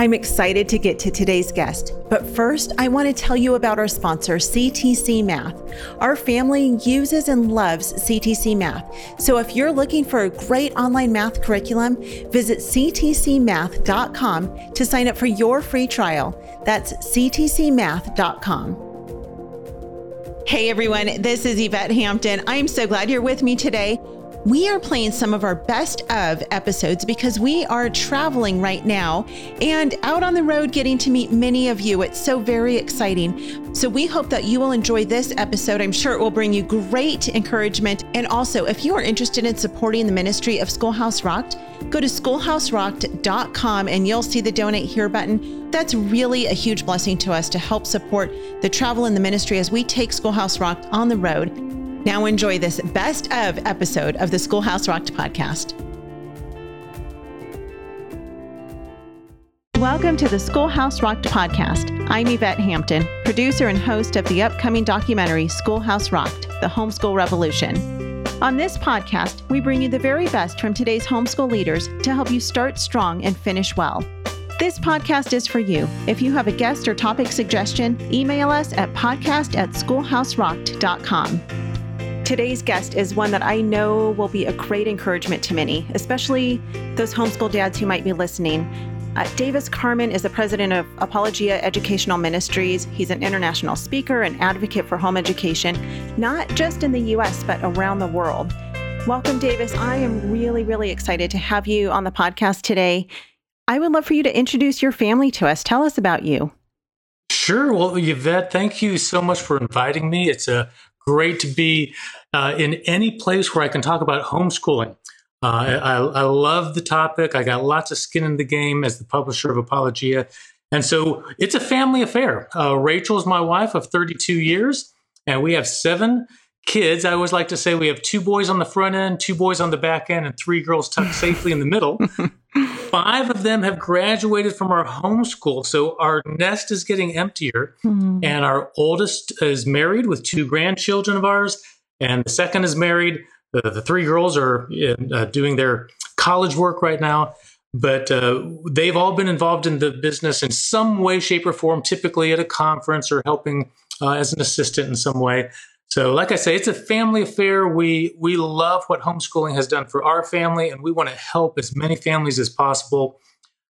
I'm excited to get to today's guest, but first, I want to tell you about our sponsor, CTC Math. Our family uses and loves CTC Math. So if you're looking for a great online math curriculum, visit ctcmath.com to sign up for your free trial. That's ctcmath.com. Hey everyone, this is Yvette Hampton. I'm so glad you're with me today. We are playing some of our best of episodes because we are traveling right now and out on the road getting to meet many of you. It's so very exciting. So we hope that you will enjoy this episode. I'm sure it will bring you great encouragement. And also, if you are interested in supporting the ministry of Schoolhouse Rocked, go to schoolhouserocked.com and you'll see the donate here button. That's really a huge blessing to us to help support the travel and the ministry as we take Schoolhouse Rocked on the road. Now enjoy this best of episode of the Schoolhouse Rocked podcast. Welcome to the Schoolhouse Rocked podcast. I'm Yvette Hampton, producer and host of the upcoming documentary Schoolhouse Rocked The Homeschool Revolution. On this podcast, we bring you the very best from today's homeschool leaders to help you start strong and finish well. This podcast is for you. If you have a guest or topic suggestion, email us at podcast at schoolhouserocked.com. Today's guest is one that I know will be a great encouragement to many, especially those homeschool dads who might be listening. Uh, Davis Carman is the president of Apologia Educational Ministries. He's an international speaker and advocate for home education, not just in the U.S., but around the world. Welcome, Davis. I am really, really excited to have you on the podcast today. I would love for you to introduce your family to us. Tell us about you. Sure. Well, Yvette, thank you so much for inviting me. It's a great to be uh, in any place where I can talk about homeschooling. Uh, I, I, love the topic. I got lots of skin in the game as the publisher of Apologia. And so it's a family affair. Uh, Rachael is my wife of 32 years, and we have seven kids. I always like to say we have two boys on the front end, two boys on the back end, and three girls tucked safely in the middle. Five of them have graduated from our homeschool. So our nest is getting emptier. Mm-hmm. And our oldest is married with two grandchildren of ours and the second is married. The, the three girls are in, uh, doing their college work right now, but uh, they've all been involved in the business in some way, shape, or form, typically at a conference or helping uh, as an assistant in some way. So, like I say, it's a family affair. We we love what homeschooling has done for our family, and we want to help as many families as possible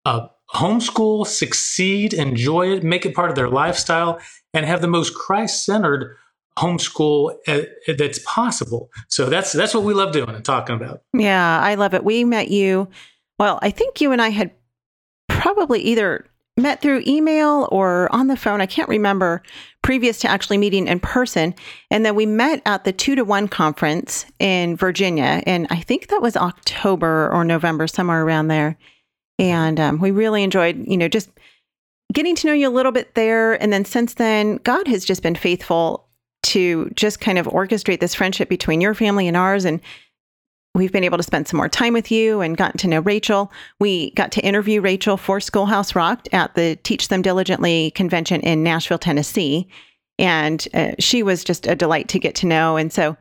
uh, homeschool, succeed, enjoy it, make it part of their lifestyle, and have the most Christ centered homeschool uh, that's possible. So that's that's what we love doing and talking about. Yeah, I love it. We met you. Well, I think you and I had probably either met through email or on the phone. I can't remember previous to actually meeting in person. And then we met at the two to one conference in Virginia. And I think that was October or November, somewhere around there. And um, we really enjoyed, you know, just getting to know you a little bit there. And then since then, God has just been faithful to just kind of orchestrate this friendship between your family and ours. And we've been able to spend some more time with you and gotten to know Rachael. We got to interview Rachael for Schoolhouse Rocked at the Teach Them Diligently convention in Nashville, Tennessee. And uh, she was just a delight to get to know. And so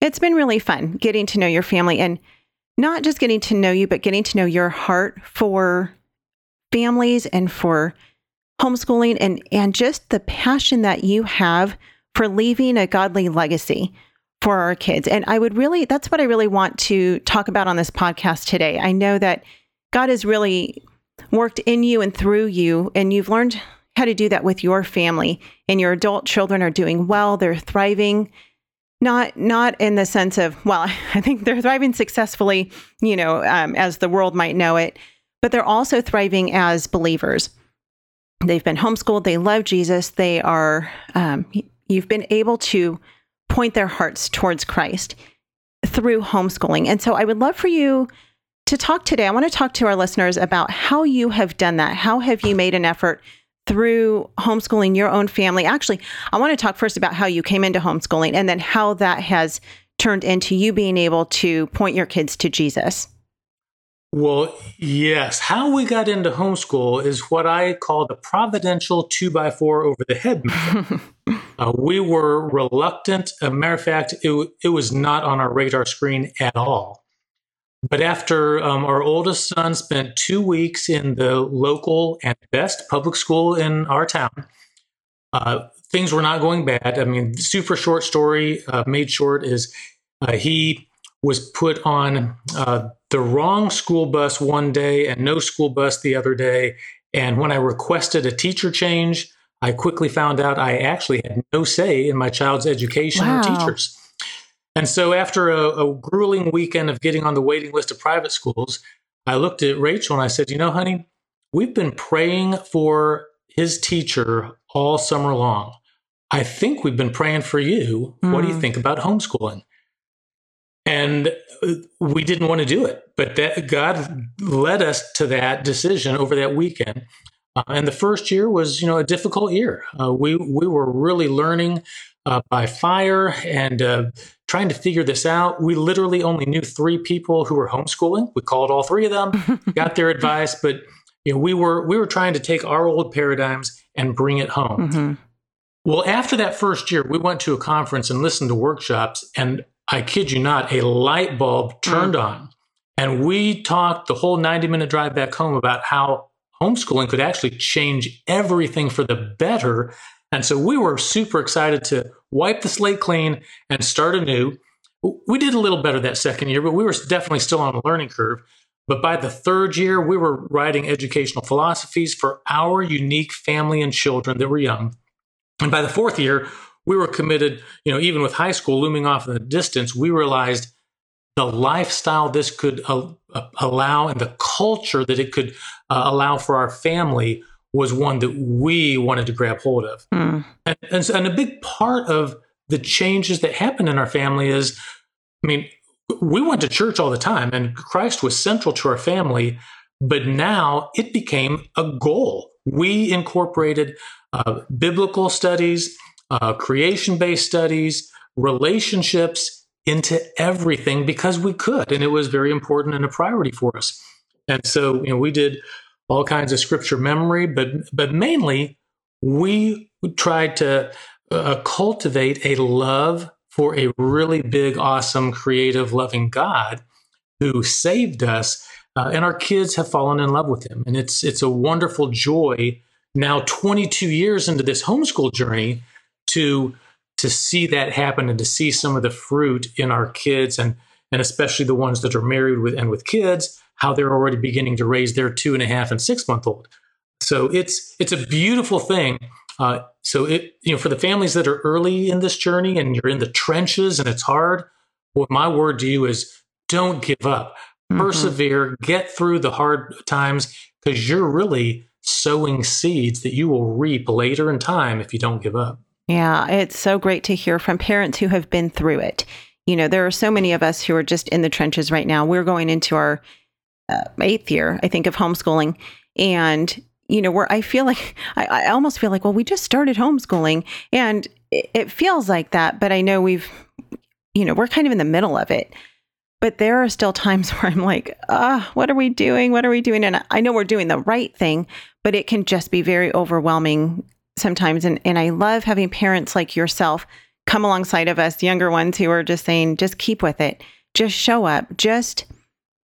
it's been really fun getting to know your family and not just getting to know you, but getting to know your heart for families and for homeschooling and, and just the passion that you have for leaving a godly legacy for our kids. And I would really, that's what I really want to talk about on this podcast today. I know that God has really worked in you and through you, and you've learned how to do that with your family. And your adult children are doing well, they're thriving. Not, not in the sense of, well, I think they're thriving successfully, you know, um, as the world might know it, but they're also thriving as believers. They've been homeschooled. They love Jesus. They are um, you've been able to point their hearts towards Christ through homeschooling. And so I would love for you to talk today. I want to talk to our listeners about how you have done that. How have you made an effort through homeschooling your own family? Actually, I want to talk first about how you came into homeschooling and then how that has turned into you being able to point your kids to Jesus. Well, yes. How we got into homeschool is what I call the providential two by four over the head method. uh, we were reluctant. As a matter of fact, it, it was not on our radar screen at all. But after um, our oldest son spent two weeks in the local and best public school in our town, uh, things were not going bad. I mean, super short story uh, made short is uh, he was put on uh, the wrong school bus one day and no school bus the other day. And when I requested a teacher change, I quickly found out I actually had no say in my child's education wow. or teachers. And so, after a, a, grueling weekend of getting on the waiting list of private schools, I looked at Rachael and I said, You know, honey, we've been praying for his teacher all summer long. I think we've been praying for you. Mm. What do you hmm. think about homeschooling? And we didn't want to do it, but that God led us to that decision over that weekend. Uh, and the first year was, you know, a difficult year. Uh, we we were really learning uh, by fire and uh, trying to figure this out. We literally only knew three people who were homeschooling. We called all three of them, got their advice, but you know, we were we were trying to take our old paradigms and bring it home. Mm-hmm. Well, after that first year, we went to a conference and listened to workshops, and I kid you not, a light bulb turned mm. on. And we talked the whole 90 minute drive back home about how homeschooling could actually change everything for the better. And so we were super excited to wipe the slate clean and start anew. We did a little better that second year, but we were definitely still on a learning curve. But by the third year, we were writing educational philosophies for our unique family and children that were young. And by the fourth year, we were committed, you know, even with high school looming off in the distance, we realized the lifestyle this could uh, uh, allow and the culture that it could uh, allow for our family was one that we wanted to grab hold of. Mm. And, and, and, a big part of the changes that happened in our family is, I mean, we went to church all the time and Christ was central to our family, but now it became a goal. We incorporated uh, biblical studies, uh, creation based studies, relationships, into everything because we could, and it was very important and a priority for us. And so, you know, we did all kinds of scripture memory, but but mainly we tried to uh, cultivate a love for a really big, awesome, creative, loving God who saved us, uh, and our kids have fallen in love with Him, and it's it's a wonderful joy. Now, 22 years into this homeschool journey, to to see that happen and to see some of the fruit in our kids and and especially the ones that are married with and with kids, how they're already beginning to raise their two and a half and six month old. So it's it's a beautiful thing. Uh, so it you know for the families that are early in this journey and you're in the trenches and it's hard, what my word to you is don't give up. Mm-hmm. Persevere, get through the hard times because you're really sowing seeds that you will reap later in time if you don't give up. Yeah, it's so great to hear from parents who have been through it. You know, there are so many of us who are just in the trenches right now. We're going into our uh, eighth year, I think, of homeschooling. And, you know, where I feel like, I, I almost feel like, well, we just started homeschooling and it, it feels like that. But I know we've, you know, we're kind of in the middle of it. But there are still times where I'm like, ah, what are we doing? What are we doing? And I know we're doing the right thing, but it can just be very overwhelming sometimes. And, and I love having parents like yourself come alongside of us, younger ones who are just saying, just keep with it, just show up, just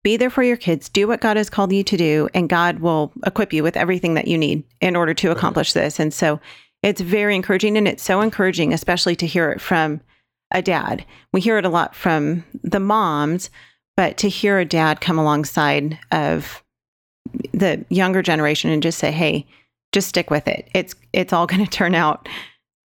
be there for your kids, do what God has called you to do, and God will equip you with everything that you need in order to accomplish this. And so it's very encouraging. And it's so encouraging, especially to hear it from a dad. We hear it a lot from the moms, but to hear a dad come alongside of the younger generation and just say, hey, just stick with it. It's it's all going to turn out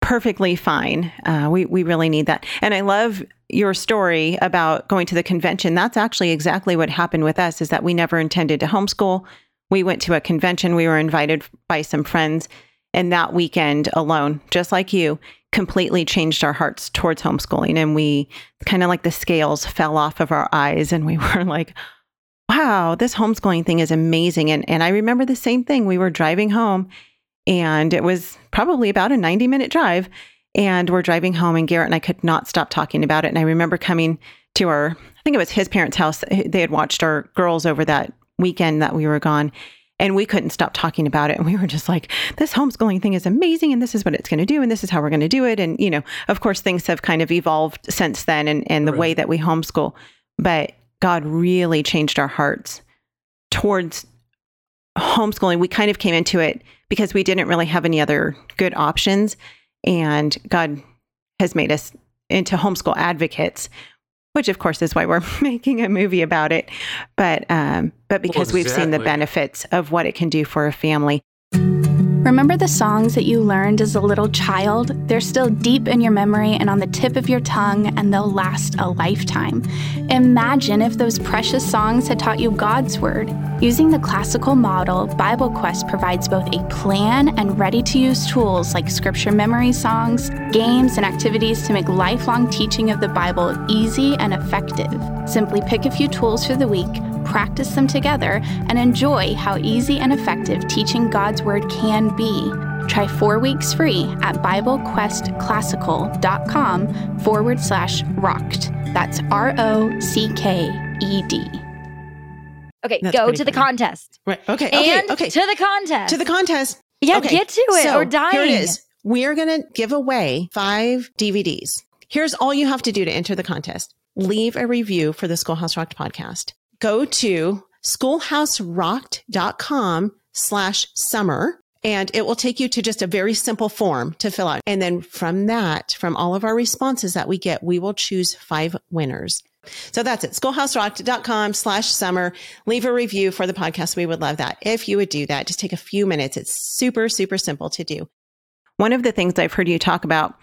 perfectly fine. Uh, we we really need that. And I love your story about going to the convention. That's actually exactly what happened with us. Is that we never intended to homeschool. We went to a convention. We were invited by some friends, and that weekend alone, just like you, completely changed our hearts towards homeschooling. And we kind of like the scales fell off of our eyes, and we were like wow, this homeschooling thing is amazing. And, and I remember the same thing. We were driving home and it was probably about a 90 minute drive. And we're driving home, and Garrett and I could not stop talking about it. And I remember coming to our, I think it was his parents' house. They had watched our girls over that weekend that we were gone. And we couldn't stop talking about it. And we were just like, this homeschooling thing is amazing. And this is what it's going to do. And this is how we're going to do it. And, you know, of course, things have kind of evolved since then and, and the right. way that we homeschool. But God really changed our hearts towards homeschooling. We kind of came into it because we didn't really have any other good options. And God has made us into homeschool advocates, which of course is why we're making a movie about it. But um, but because well, exactly. we've seen the benefits of what it can do for a family. Remember the songs that you learned as a little child? They're still deep in your memory and on the tip of your tongue, and they'll last a lifetime. Imagine if those precious songs had taught you God's Word. Using the classical model, Bible Quest provides both a plan and ready to use tools like scripture memory songs, games, and activities to make lifelong teaching of the Bible easy and effective. Simply pick a few tools for the week practice them together, and enjoy how easy and effective teaching God's Word can be. Try four weeks free at BibleQuestClassical.com forward slash rocked. That's R O C K E D. Okay, That's go to funny. the contest. Right. Okay. Okay. And okay. To the contest. To the contest. Yeah, okay. get to it. So, or die. Here it is. We are going to give away five DVDs. Here's all you have to do to enter the contest. Leave a review for the Schoolhouse Rocked podcast go to schoolhouserocked.com slash summer and it will take you to just a very simple form to fill out. And then from that, from all of our responses that we get, we will choose five winners. So that's it. Schoolhouserocked.com slash summer. Leave a review for the podcast. We would love that. If you would do that, just take a few minutes. It's super, super simple to do. One of the things I've heard you talk about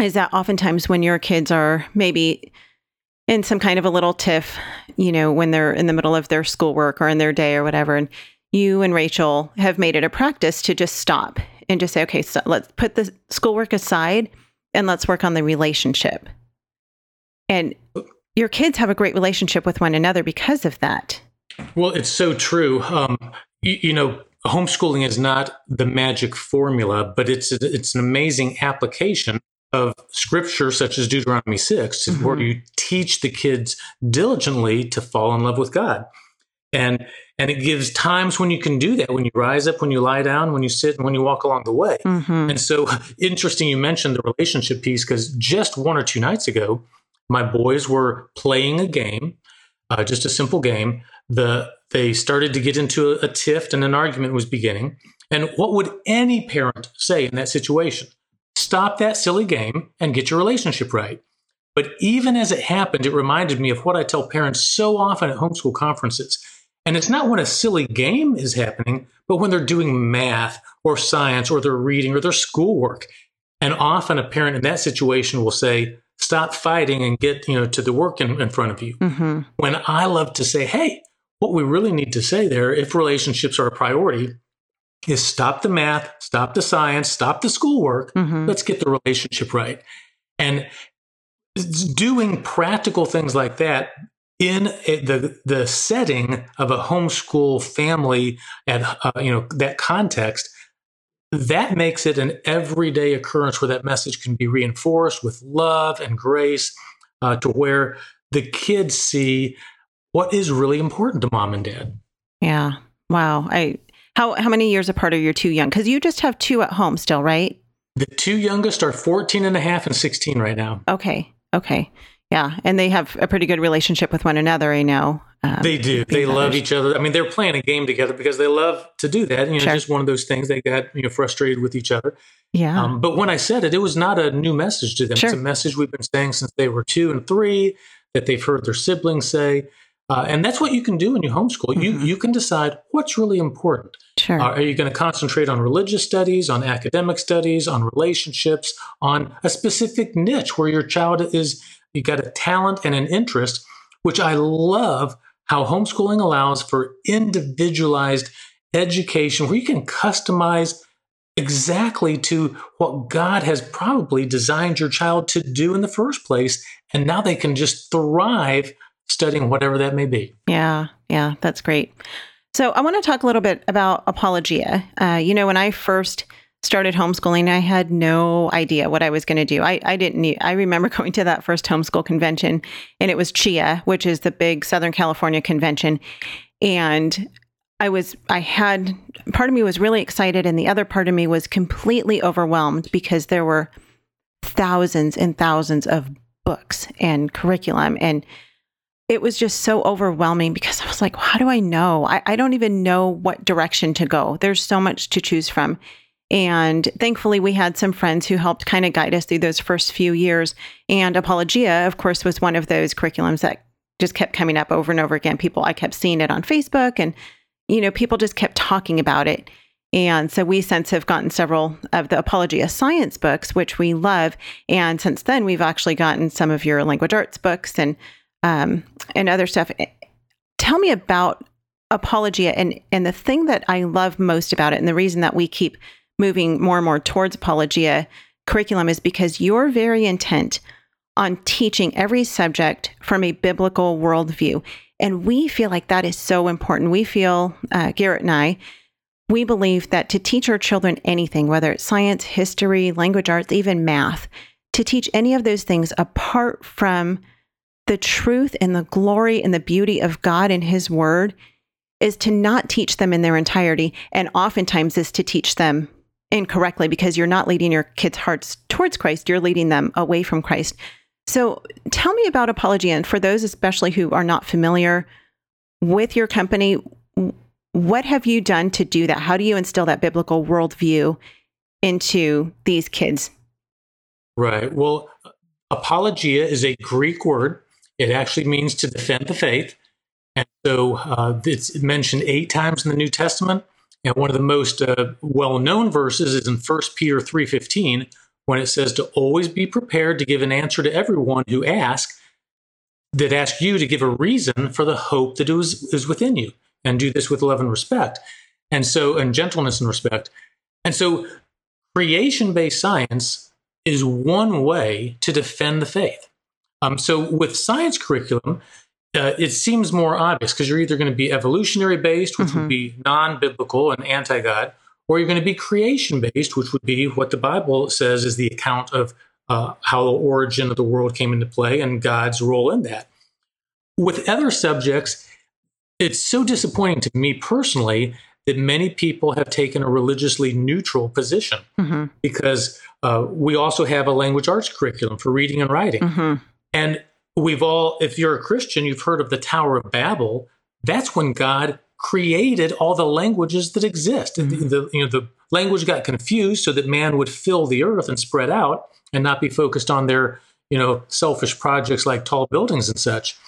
is that oftentimes when your kids are maybe in some kind of a little tiff, you know, when they're in the middle of their schoolwork or in their day or whatever. And you and Rachael have made it a practice to just stop and just say, okay, so let's put the schoolwork aside and let's work on the relationship. And your kids have a great relationship with one another because of that. Well, it's so true. Um, you, you know, homeschooling is not the magic formula, but it's it's an amazing application of scripture such as Deuteronomy 6 mm-hmm. where you teach the kids diligently to fall in love with God. And and it gives times when you can do that when you rise up, when you lie down, when you sit, and when you walk along the way. Mm-hmm. And so interesting you mentioned the relationship piece because just one or two nights ago, my boys were playing a game, uh, just a simple game. The they started to get into a, a tiff and an argument was beginning. And what would any parent say in that situation? Stop that silly game and get your relationship right. But even as it happened, it reminded me of what I tell parents so often at homeschool conferences. And it's not when a silly game is happening, but when they're doing math or science or they're reading or their schoolwork. And often a parent in that situation will say, stop fighting and get you know to the work in, in front of you. Mm-hmm. When I love to say, hey, what we really need to say there, if relationships are a priority, is stop the math, stop the science, stop the schoolwork. Mm-hmm. Let's get the relationship right. And doing practical things like that in the the setting of a homeschool family at uh, you know that context that makes it an everyday occurrence where that message can be reinforced with love and grace uh, to where the kids see what is really important to mom and dad yeah wow i how how many years apart are your two young? Because you just have two at home still, right? The two youngest are 14 and a half and 16 right now. Okay. Okay. Yeah. And they have a pretty good relationship with one another, I know. Um, they do. They love each other. I mean, they're playing a game together because they love to do that. You know, sure. just one of those things. They got you know frustrated with each other. Yeah. Um, but when I said it, it was not a new message to them. Sure. It's a message we've been saying since they were two and three that they've heard their siblings say. Uh, and that's what you can do when you homeschool. Mm-hmm. You you can decide what's really important. Sure. Uh, are you going to concentrate on religious studies, on academic studies, on relationships, on a specific niche where your child is you got a talent and an interest, which I love how homeschooling allows for individualized education where you can customize exactly to what God has probably designed your child to do in the first place. And now they can just thrive studying whatever that may be. Yeah, yeah, that's great. So I want to talk a little bit about apologia. Uh, you know, when I first started homeschooling, I had no idea what I was going to do. I, I didn't need, I remember going to that first homeschool convention and it was CHEA, which is the big Southern California convention. And I was, I had, part of me was really excited and the other part of me was completely overwhelmed because there were thousands and thousands of books and curriculum and it was just so overwhelming because I was like, how do I know? I, I don't even know what direction to go. There's so much to choose from. And thankfully, we had some friends who helped kind of guide us through those first few years. And Apologia, of course, was one of those curriculums that just kept coming up over and over again. People, I kept seeing it on Facebook, and, you know, people just kept talking about it. And so we since have gotten several of the Apologia science books, which we love. And since then, we've actually gotten some of your language arts books and um, and other stuff. Eh, tell me about Apologia and and the thing that I love most about it, and the reason that we keep moving more and more towards Apologia curriculum is because you're very intent on teaching every subject from a biblical worldview. And we feel like that is so important. We feel, uh, Garrett and I, we believe that to teach our children anything, whether it's science, history, language arts, even math, to teach any of those things apart from the truth and the glory and the beauty of God and His Word is to not teach them in their entirety. And oftentimes is to teach them incorrectly because you're not leading your kids' hearts towards Christ, you're leading them away from Christ. So tell me about Apologia. And for those especially who are not familiar with your company, what have you done to do that? How do you instill that biblical worldview into these kids? Right. Well, apologia is a Greek word. It actually means to defend the faith. And so uh, it's mentioned eight times in the New Testament. And one of the most uh, well-known verses is in 1 Peter 3.15, when it says to always be prepared to give an answer to everyone who asks, that ask you to give a reason for the hope that is, is within you and do this with love and respect. And so, and gentleness and respect. And so, creation based science is one way to defend the faith. Um, so, with science curriculum, uh, it seems more obvious because you're either going to be evolutionary based, which mm-hmm. would be non biblical and anti God, or you're going to be creation based, which would be what the Bible says is the account of uh, how the origin of the world came into play and God's role in that. With other subjects, it's so disappointing to me personally that many people have taken a religiously neutral position mm-hmm. because uh, we also have a language arts curriculum for reading and writing. Mm-hmm. And we've all, if you're a Christian, you've heard of the Tower of Babel. That's when God created all the languages that exist. Mm-hmm. The, you know, the language got confused so that man would fill the earth and spread out and not be focused on their, you know, selfish projects like tall buildings and such.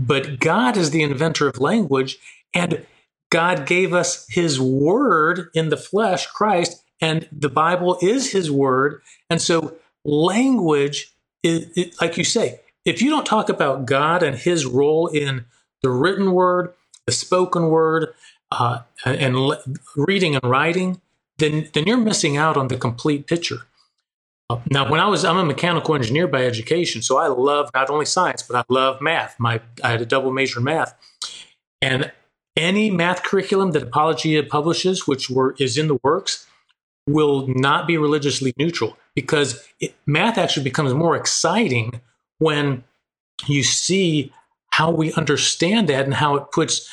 But God is the inventor of language, and God gave us his word in the flesh, Christ, and the Bible is his word. And so, language is, like you say, if you don't talk about God and his role in the written word, the spoken word, uh, and le- reading and writing, then, then you're missing out on the complete picture. Now, when I was, I'm a mechanical engineer by education, so I love not only science, but I love math. My, I had a double major in math, and any math curriculum that Apologia publishes, which were, is in the works, will not be religiously neutral because it, math actually becomes more exciting when you see how we understand that and how it puts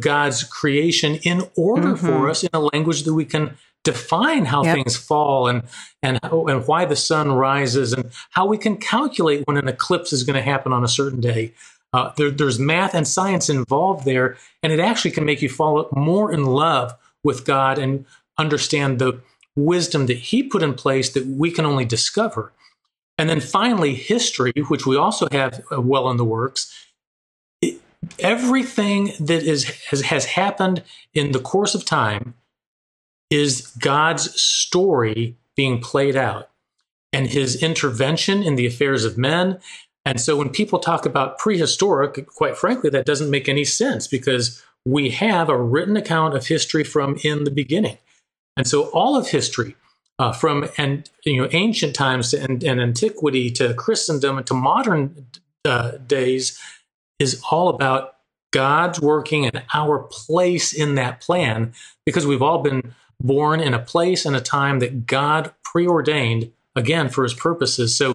God's creation in order mm-hmm. for us in a language that we can define how yep. things fall and and and why the sun rises and how we can calculate when an eclipse is going to happen on a certain day. Uh, there, there's math and science involved there, and it actually can make you fall more in love with God and understand the wisdom that He put in place that we can only discover. And then finally, history, which we also have uh, well in the works. It, everything that is has, has happened in the course of time is God's story being played out and his intervention in the affairs of men. And so when people talk about prehistoric, quite frankly, that doesn't make any sense because we have a written account of history from in the beginning. And so all of history, uh, from and you know ancient times and, and antiquity to Christendom to modern uh, days, is all about God's working and our place in that plan because we've all been born in a place and a time that God preordained again for his purposes. So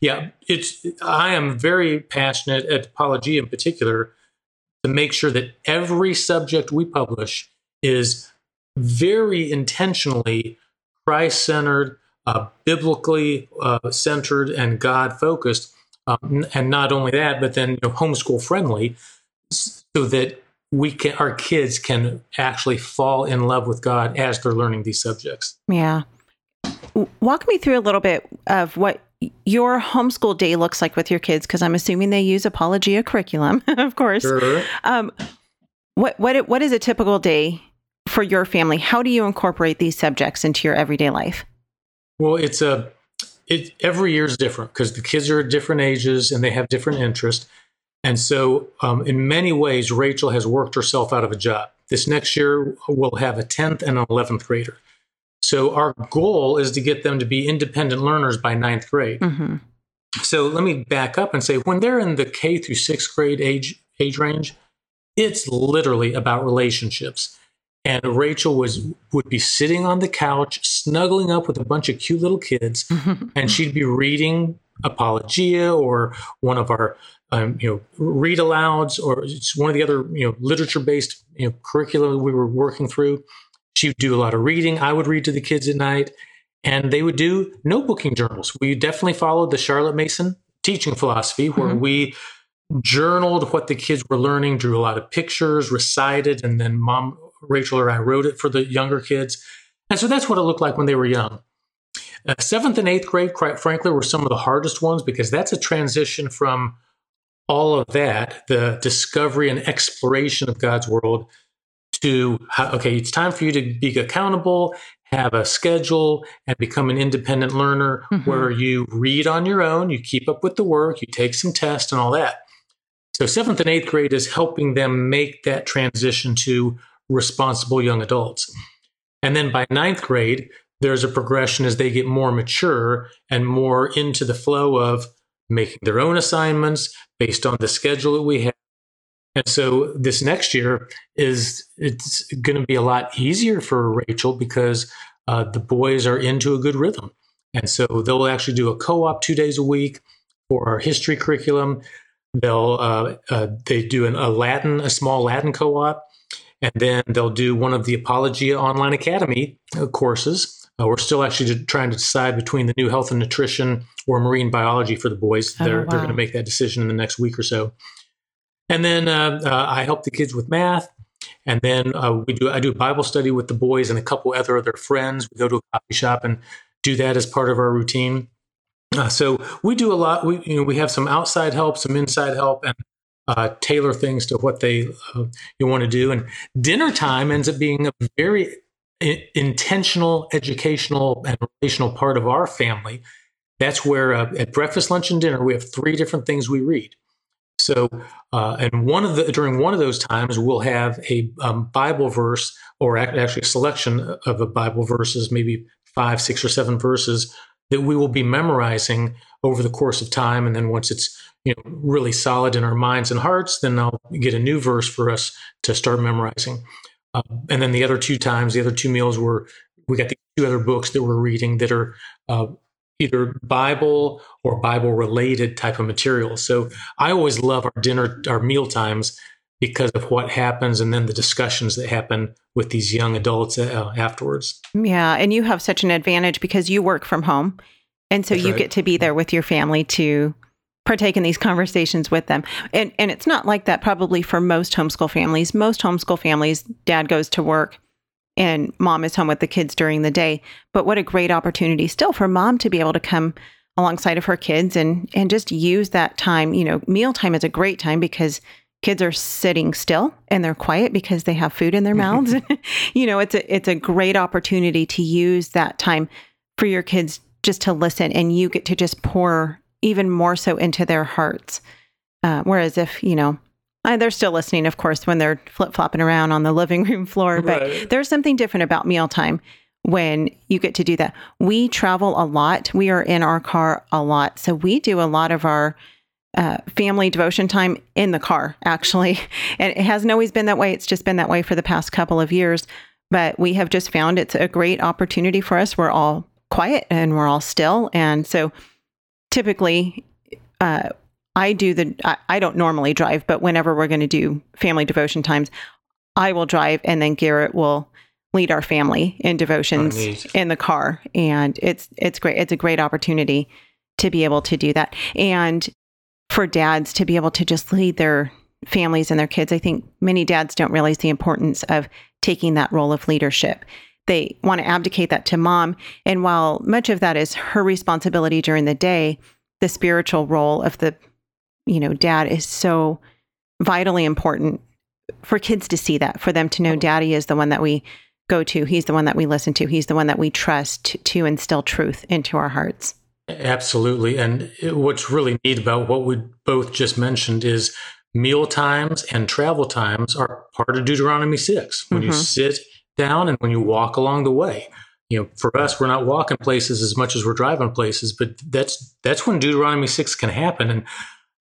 yeah, it's I am very passionate at Apologia in particular to make sure that every subject we publish is very intentionally Christ centered, uh, biblically uh, centered, and God focused, um, and not only that, but then you know, homeschool friendly, so that we can our kids can actually fall in love with God as they're learning these subjects. Yeah. Walk me through a little bit of what your homeschool day looks like with your kids, because I'm assuming they use Apologia curriculum, of course. Sure. Um, what what what is a typical day for your family? How do you incorporate these subjects into your everyday life? Well, it's a it every year is different because the kids are at different ages and they have different interests. And so, um, in many ways, Rachael has worked herself out of a job. This next year, we'll have a 10th and an 11th grader. So, our goal is to get them to be independent learners by ninth grade. Mm-hmm. So, let me back up and say when they're in the K through sixth grade age, age range, it's literally about relationships. And Rachael was would be sitting on the couch, snuggling up with a bunch of cute little kids, and she'd be reading Apologia or one of our um, you know read alouds or one of the other you know literature based you know curricula we were working through. She would do a lot of reading. I would read to the kids at night, and they would do notebooking journals. We definitely followed the Charlotte Mason teaching philosophy, where mm-hmm. we journaled what the kids were learning, drew a lot of pictures, recited, and then mom, Rachael or I wrote it for the younger kids. And so that's what it looked like when they were young. Uh, seventh and eighth grade, quite frankly, were some of the hardest ones because that's a transition from all of that, the discovery and exploration of God's world, to how, okay, it's time for you to be accountable, have a schedule, and become an independent learner mm-hmm. where you read on your own, you keep up with the work, you take some tests, and all that. So, seventh and eighth grade is helping them make that transition to responsible young adults. And then by ninth grade, there's a progression as they get more mature and more into the flow of making their own assignments based on the schedule that we have. And so this next year is it's going to be a lot easier for Rachael because uh, the boys are into a good rhythm. And so they'll actually do a co-op two days a week for our history curriculum. They'll uh, uh, they do an, a Latin, a small Latin co-op, and then they'll do one of the Apologia Online Academy uh, courses. Uh, we're still actually trying to decide between the new health and nutrition or marine biology for the boys. Oh, they're wow. they're going to make that decision in the next week or so. And then uh, uh, I help the kids with math. And then we do I do a Bible study with the boys and a couple other other friends. We go to a coffee shop and do that as part of our routine. Uh, so we do a lot. We you know we have some outside help, some inside help, and uh, tailor things to what they uh, you want to do. And dinner time ends up being a very I- intentional, educational, and relational part of our family. That's where uh, at breakfast, lunch, and dinner we have three different things we read. So, uh, and one of the during one of those times, we'll have a um, Bible verse, or actually a selection of a Bible verses, maybe five, six, or seven verses that we will be memorizing over the course of time. And then once it's you know really solid in our minds and hearts, then I'll get a new verse for us to start memorizing. Uh, and then the other two times, the other two meals were we got the two other books that we're reading that are uh, either Bible or Bible related type of material. So I always love our dinner, our meal times because of what happens and then the discussions that happen with these young adults uh, afterwards. Yeah, and you have such an advantage because you work from home. And so That's you right. get to be there with your family to partake in these conversations with them. And and it's not like that probably for most homeschool families. Most homeschool families dad goes to work and mom is home with the kids during the day. But what a great opportunity still for mom to be able to come alongside of her kids and and just use that time, you know, mealtime is a great time because kids are sitting still and they're quiet because they have food in their mouths. you know, it's a it's a great opportunity to use that time for your kids just to listen and you get to just pour even more so into their hearts. Uh, whereas if, you know, uh, they're still listening, of course, when they're flip flopping around on the living room floor, but right. there's something different about mealtime when you get to do that. We travel a lot. We are in our car a lot. So we do a lot of our uh, family devotion time in the car, actually. And it hasn't always been that way. It's just been that way for the past couple of years. But we have just found it's a great opportunity for us. We're all quiet and we're all still. And so typically, uh, I do the, I, I don't normally drive, but whenever we're going to do family devotion times, I will drive and then Garrett will lead our family in devotions oh, in the car. And it's, it's great. It's a great opportunity to be able to do that. And for dads to be able to just lead their families and their kids. I think many dads don't realize the importance of taking that role of leadership. They want to abdicate that to mom. And while much of that is her responsibility during the day, the spiritual role of the, you know, dad is so vitally important for kids to see that, for them to know daddy is the one that we go to. He's the one that we listen to. He's the one that we trust to, to instill truth into our hearts. Absolutely. And what's really neat about what we both just mentioned is meal times and travel times are part of Deuteronomy 6. When mm-hmm. you sit down and when you walk along the way. You know, for us, we're not walking places as much as we're driving places, but that's that's when Deuteronomy 6 can happen. And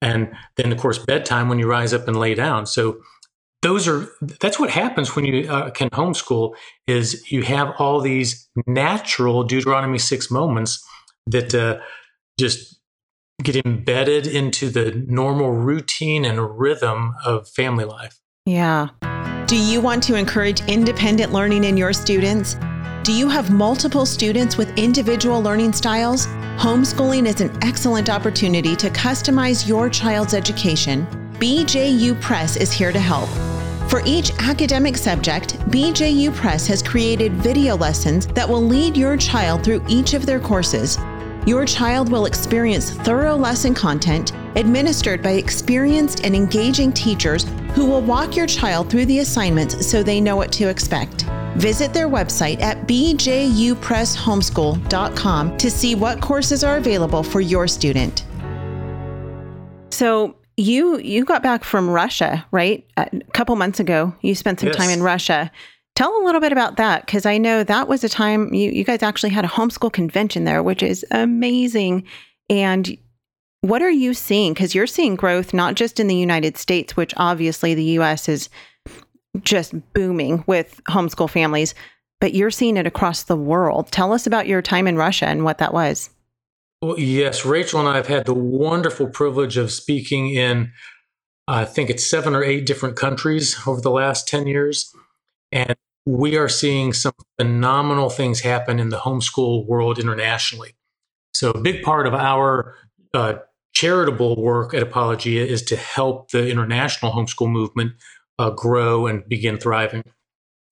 and then of course bedtime when you rise up and lay down. So those are that's what happens when you uh, can homeschool is you have all these natural Deuteronomy 6 moments that uh, just get embedded into the normal routine and rhythm of family life. Yeah. Do you want to encourage independent learning in your students? Do you have multiple students with individual learning styles? Homeschooling is an excellent opportunity to customize your child's education. BJU Press is here to help. For each academic subject, BJU Press has created video lessons that will lead your child through each of their courses your child will experience thorough lesson content administered by experienced and engaging teachers who will walk your child through the assignments so they know what to expect. Visit their website at bjupresshomeschool.com to see what courses are available for your student. So, you you got back from Russia, right? A couple months ago. You spent some yes. time in Russia. Tell a little bit about that because I know that was a time you, you guys actually had a homeschool convention there, which is amazing. And what are you seeing? Because you're seeing growth not just in the United States, which obviously the US is just booming with homeschool families, but you're seeing it across the world. Tell us about your time in Russia and what that was. Well, yes, Rachael and I have had the wonderful privilege of speaking in, I think it's seven or eight different countries over the last 10 years. And we are seeing some phenomenal things happen in the homeschool world internationally. So, a big part of our uh, charitable work at Apologia is to help the international homeschool movement uh, grow and begin thriving.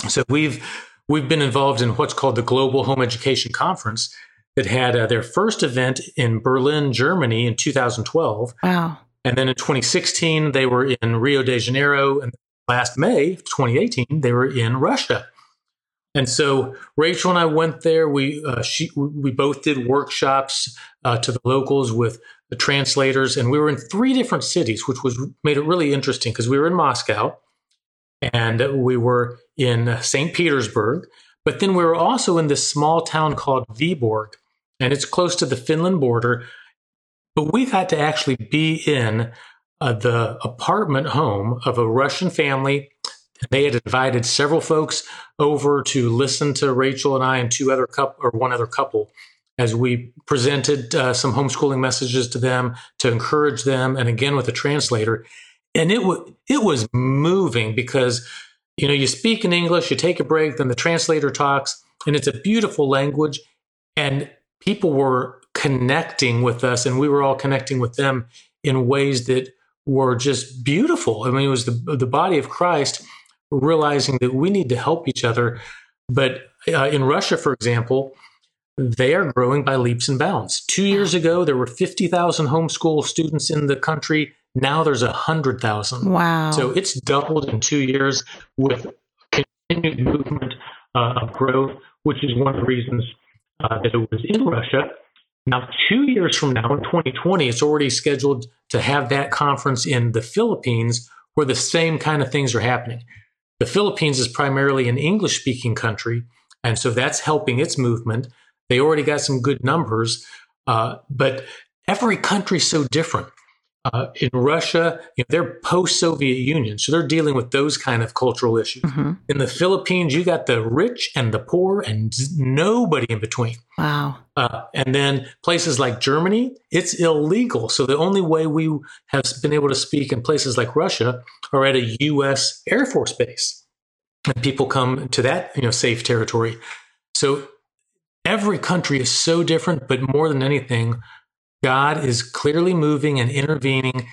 So, we've we've been involved in what's called the Global Home Education Conference that had uh, their first event in Berlin, Germany in 2012. Wow. And then in 2016, they were in Rio de Janeiro, and last May 2018, they were in Russia. And so Rachael and I went there. We uh, she, we both did workshops uh, to the locals with the translators, and we were in three different cities, which was made it really interesting because we were in Moscow, and we were in St. Petersburg, but then we were also in this small town called Vyborg, and it's close to the Finland border. But we got to actually be in uh, the apartment home of a Russian family. They had invited several folks over to listen to Rachael and I and two other couple or one other couple as we presented uh, some homeschooling messages to them to encourage them, and again with a translator. And it was it was moving because you know you speak in English, you take a break, then the translator talks, and it's a beautiful language, and people were connecting with us, and we were all connecting with them in ways that were just beautiful. I mean, it was the the body of Christ realizing that we need to help each other. But uh, in Russia, for example, they are growing by leaps and bounds. Two years ago, there were 50,000 homeschool students in the country. Now there's 100,000. Wow. So it's doubled in two years with continued movement uh, of growth, which is one of the reasons uh, that it was in Russia. Now, two years from now, in 2020, it's already scheduled to have that conference in the Philippines where the same kind of things are happening. The Philippines is primarily an English speaking country, and so that's helping its movement. They already got some good numbers, uh, but every country's so different. Uh, in Russia, you know, they're post-Soviet Union, so they're dealing with those kind of cultural issues. Mm-hmm. In the Philippines, you got the rich and the poor, and nobody in between. Wow. Uh, and then places like Germany, it's illegal. So the only way we have been able to speak in places like Russia are at a U.S. Air Force base, and people come to that you know safe territory. So every country is so different, but more than anything, God is clearly moving and intervening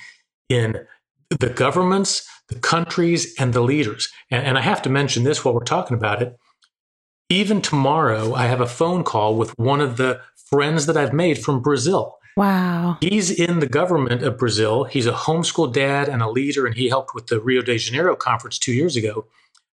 in the governments, the countries, and the leaders. And, and, I have to mention this while we're talking about it. Even tomorrow, I have a phone call with one of the friends that I've made from Brazil. Wow. He's in the government of Brazil. He's a homeschool dad and a leader, and he helped with the Rio de Janeiro conference two years ago.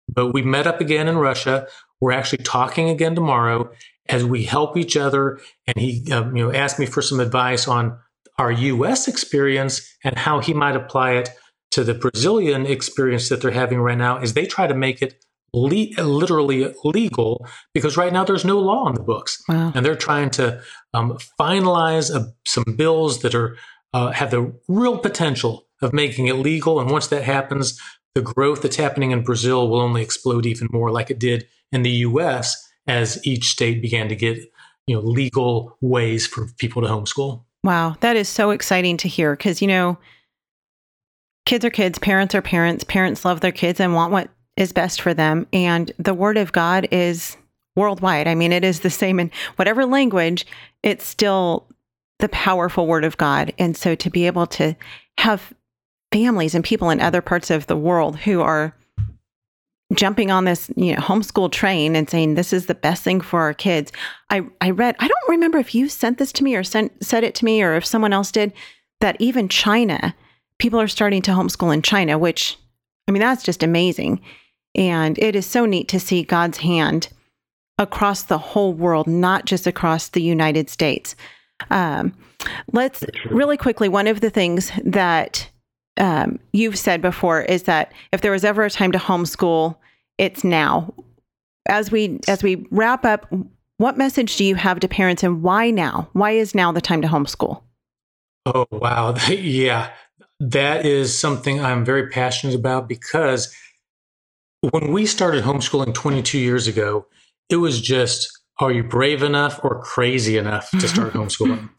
But we met up again in Russia. We're actually talking again tomorrow as we help each other. And he, um, you know, asked me for some advice on our U.S. experience and how he might apply it to the Brazilian experience that they're having right now. Is they try to make it le- literally legal, because right now there's no law on the books, wow. and they're trying to um, finalize uh, some bills that are uh, have the real potential of making it legal. And once that happens, the growth that's happening in Brazil will only explode even more, like it did in the U.S. as each state began to get you know legal ways for people to homeschool. Wow, that is so exciting to hear because you know kids are kids, parents are parents, parents love their kids and want what is best for them. And the word of God is worldwide. I mean, it is the same in whatever language, it's still the powerful word of God. And so to be able to have families and people in other parts of the world who are jumping on this you know homeschool train and saying this is the best thing for our kids. I i read i don't remember if you sent this to me or sent said it to me or if someone else did that even china people are starting to homeschool in china which i mean that's just amazing. And it is so neat to see god's hand across the whole world not just across the united states. Um, let's really quickly one of the things that um, you've said before is that if there was ever a time to homeschool, it's now. As we as we wrap up, what message do you have to parents, and why now? Why is now the time to homeschool? Oh wow, yeah, that is something I'm very passionate about because when we started homeschooling 22 years ago, it was just, are you brave enough or crazy enough to start homeschooling?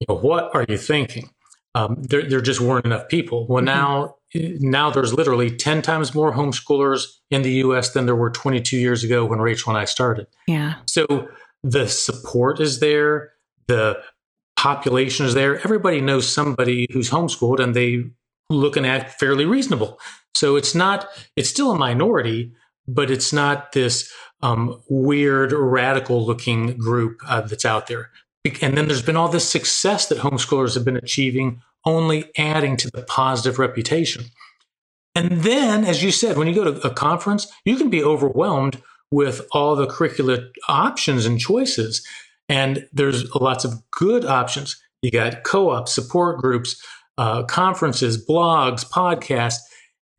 You know, what are you thinking? Um, there, there just weren't enough people. Well, mm-hmm. now now there's literally 10 times more homeschoolers in the US than there were 22 years ago when Rachael and I started. Yeah. So the support is there, the population is there. Everybody knows somebody who's homeschooled and they look and act fairly reasonable. So it's not, it's still a minority, but it's not this um, weird, radical looking group uh, that's out there. And then there's been all this success that homeschoolers have been achieving, only adding to the positive reputation. And then, as you said, when you go to a conference, you can be overwhelmed with all the curricular options and choices. And there's lots of good options. You got co op, support groups, uh, conferences, blogs, podcasts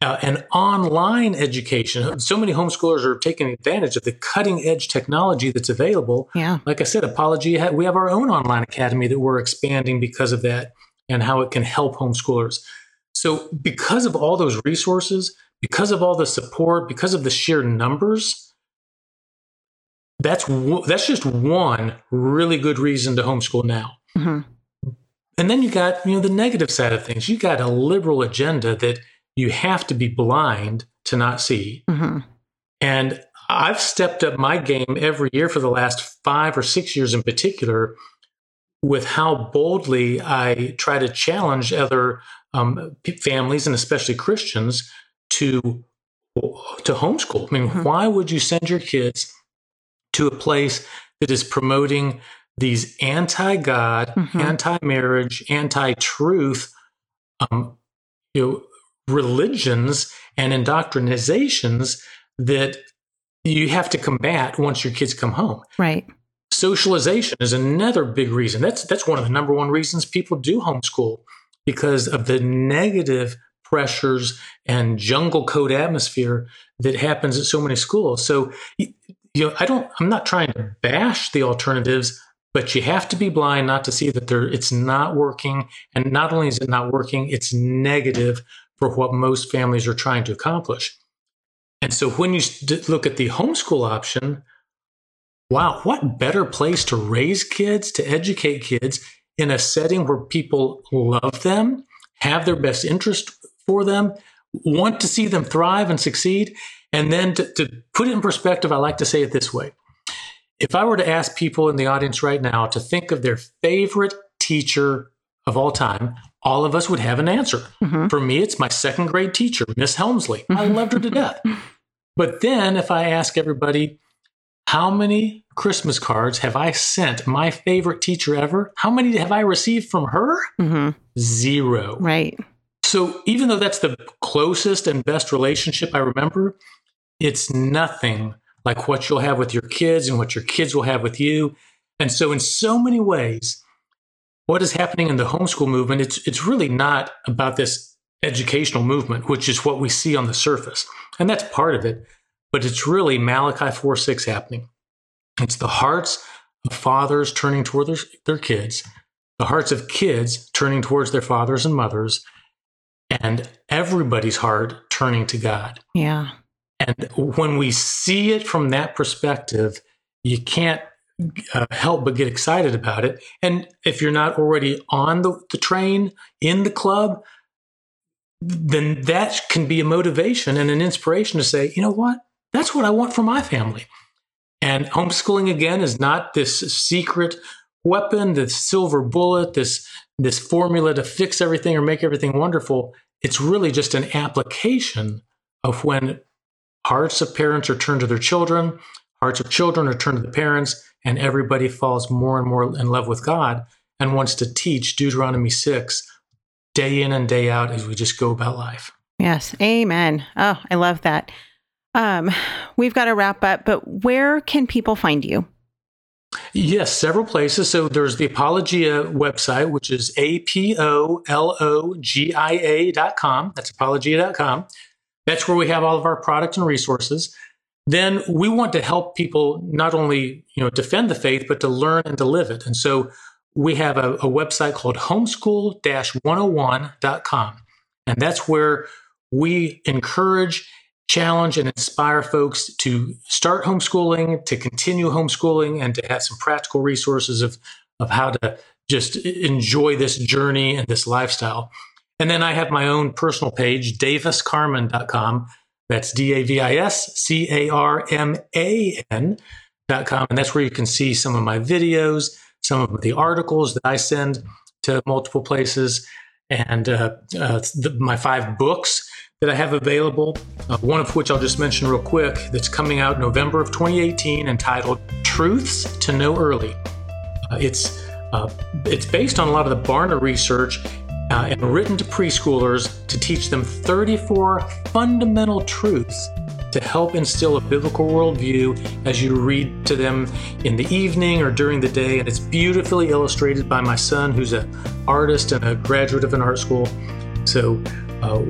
uh, and online education. So many homeschoolers are taking advantage of the cutting edge technology that's available. Yeah. Like I said, Apologia, we have our own online academy that we're expanding because of that and how it can help homeschoolers. So, because of all those resources, because of all the support, because of the sheer numbers, that's that's just one really good reason to homeschool now. Mm-hmm. And then you got you know the negative side of things. You got a liberal agenda that you have to be blind to not see. Mm-hmm. And I've stepped up my game every year for the last five or six years in particular with how boldly I try to challenge other um, families and especially Christians to to homeschool. I mean, mm-hmm. why would you send your kids to a place that is promoting these anti-God, mm-hmm. anti-marriage, anti-truth, um, you know, religions and indoctrinations that you have to combat once your kids come home. Right. Socialization is another big reason. That's that's one of the number one reasons people do homeschool because of the negative pressures and jungle code atmosphere that happens at so many schools. So you know, I don't I'm not trying to bash the alternatives, but you have to be blind not to see that there it's not working and not only is it not working, it's negative for what most families are trying to accomplish. And so when you look at the homeschool option, wow, what better place to raise kids, to educate kids in a setting where people love them, have their best interest for them, want to see them thrive and succeed. And then to, to put it in perspective, I like to say it this way. If I were to ask people in the audience right now to think of their favorite teacher of all time, all of us would have an answer. Mm-hmm. For me, it's my second grade teacher, Miss Helmsley. I loved her to death. But then if I ask everybody, how many Christmas cards have I sent my favorite teacher ever? How many have I received from her? Mm-hmm. Zero. Right. So even though that's the closest and best relationship I remember, it's nothing like what you'll have with your kids and what your kids will have with you. And so, in so many ways, what is happening in the homeschool movement, it's, it's really not about this educational movement, which is what we see on the surface. And that's part of it. But it's really Malachi 4 6 happening. It's the hearts of fathers turning toward their, their kids, the hearts of kids turning towards their fathers and mothers, and everybody's heart turning to God. Yeah. And when we see it from that perspective, you can't uh, help but get excited about it. And if you're not already on the, the train in the club, then that can be a motivation and an inspiration to say, you know what? That's what I want for my family. And homeschooling again is not this secret weapon, this silver bullet, this this formula to fix everything or make everything wonderful. It's really just an application of when hearts of parents are turned to their children, hearts of children are turned to the parents, and everybody falls more and more in love with God and wants to teach Deuteronomy 6 day in and day out as we just go about life. Yes. Amen. Oh, I love that. Um, we've got to wrap up, but where can people find you? Yes, several places. So there's the Apologia website, which is A P O L O G I A.com. That's apologia.com. That's where we have all of our products and resources. Then we want to help people not only you know defend the faith, but to learn and to live it. And so we have a, a website called homeschool-101.com. And that's where we encourage, challenge, and inspire folks to start homeschooling, to continue homeschooling, and to have some practical resources of, of how to just enjoy this journey and this lifestyle. And then I have my own personal page, daviscarman.com. That's D A V I S C A R M A N.com. And that's where you can see some of my videos, some of the articles that I send to multiple places, and uh, uh, the, my five books that I have available. Uh, one of which I'll just mention real quick that's coming out November of 2018 entitled Truths to Know Early. Uh, it's uh, it's based on a lot of the Barna research uh, and written to preschoolers to teach them 34 fundamental truths to help instill a biblical worldview as you read to them in the evening or during the day. And it's beautifully illustrated by my son, who's an artist and a graduate of an art school. So, uh,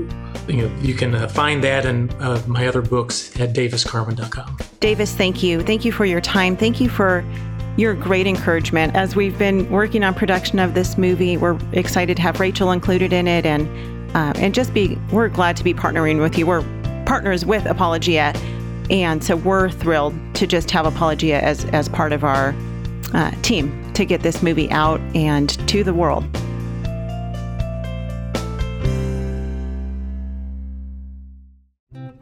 you know, you can uh, find that and uh, my other books at daviscarman.com. Davis, thank you. Thank you for your time. Thank you for your great encouragement. As we've been working on production of this movie, we're excited to have Rachael included in it, and uh, and just be we're glad to be partnering with you. We're partners with Apologia, and so we're thrilled to just have Apologia as as part of our uh, team to get this movie out and to the world.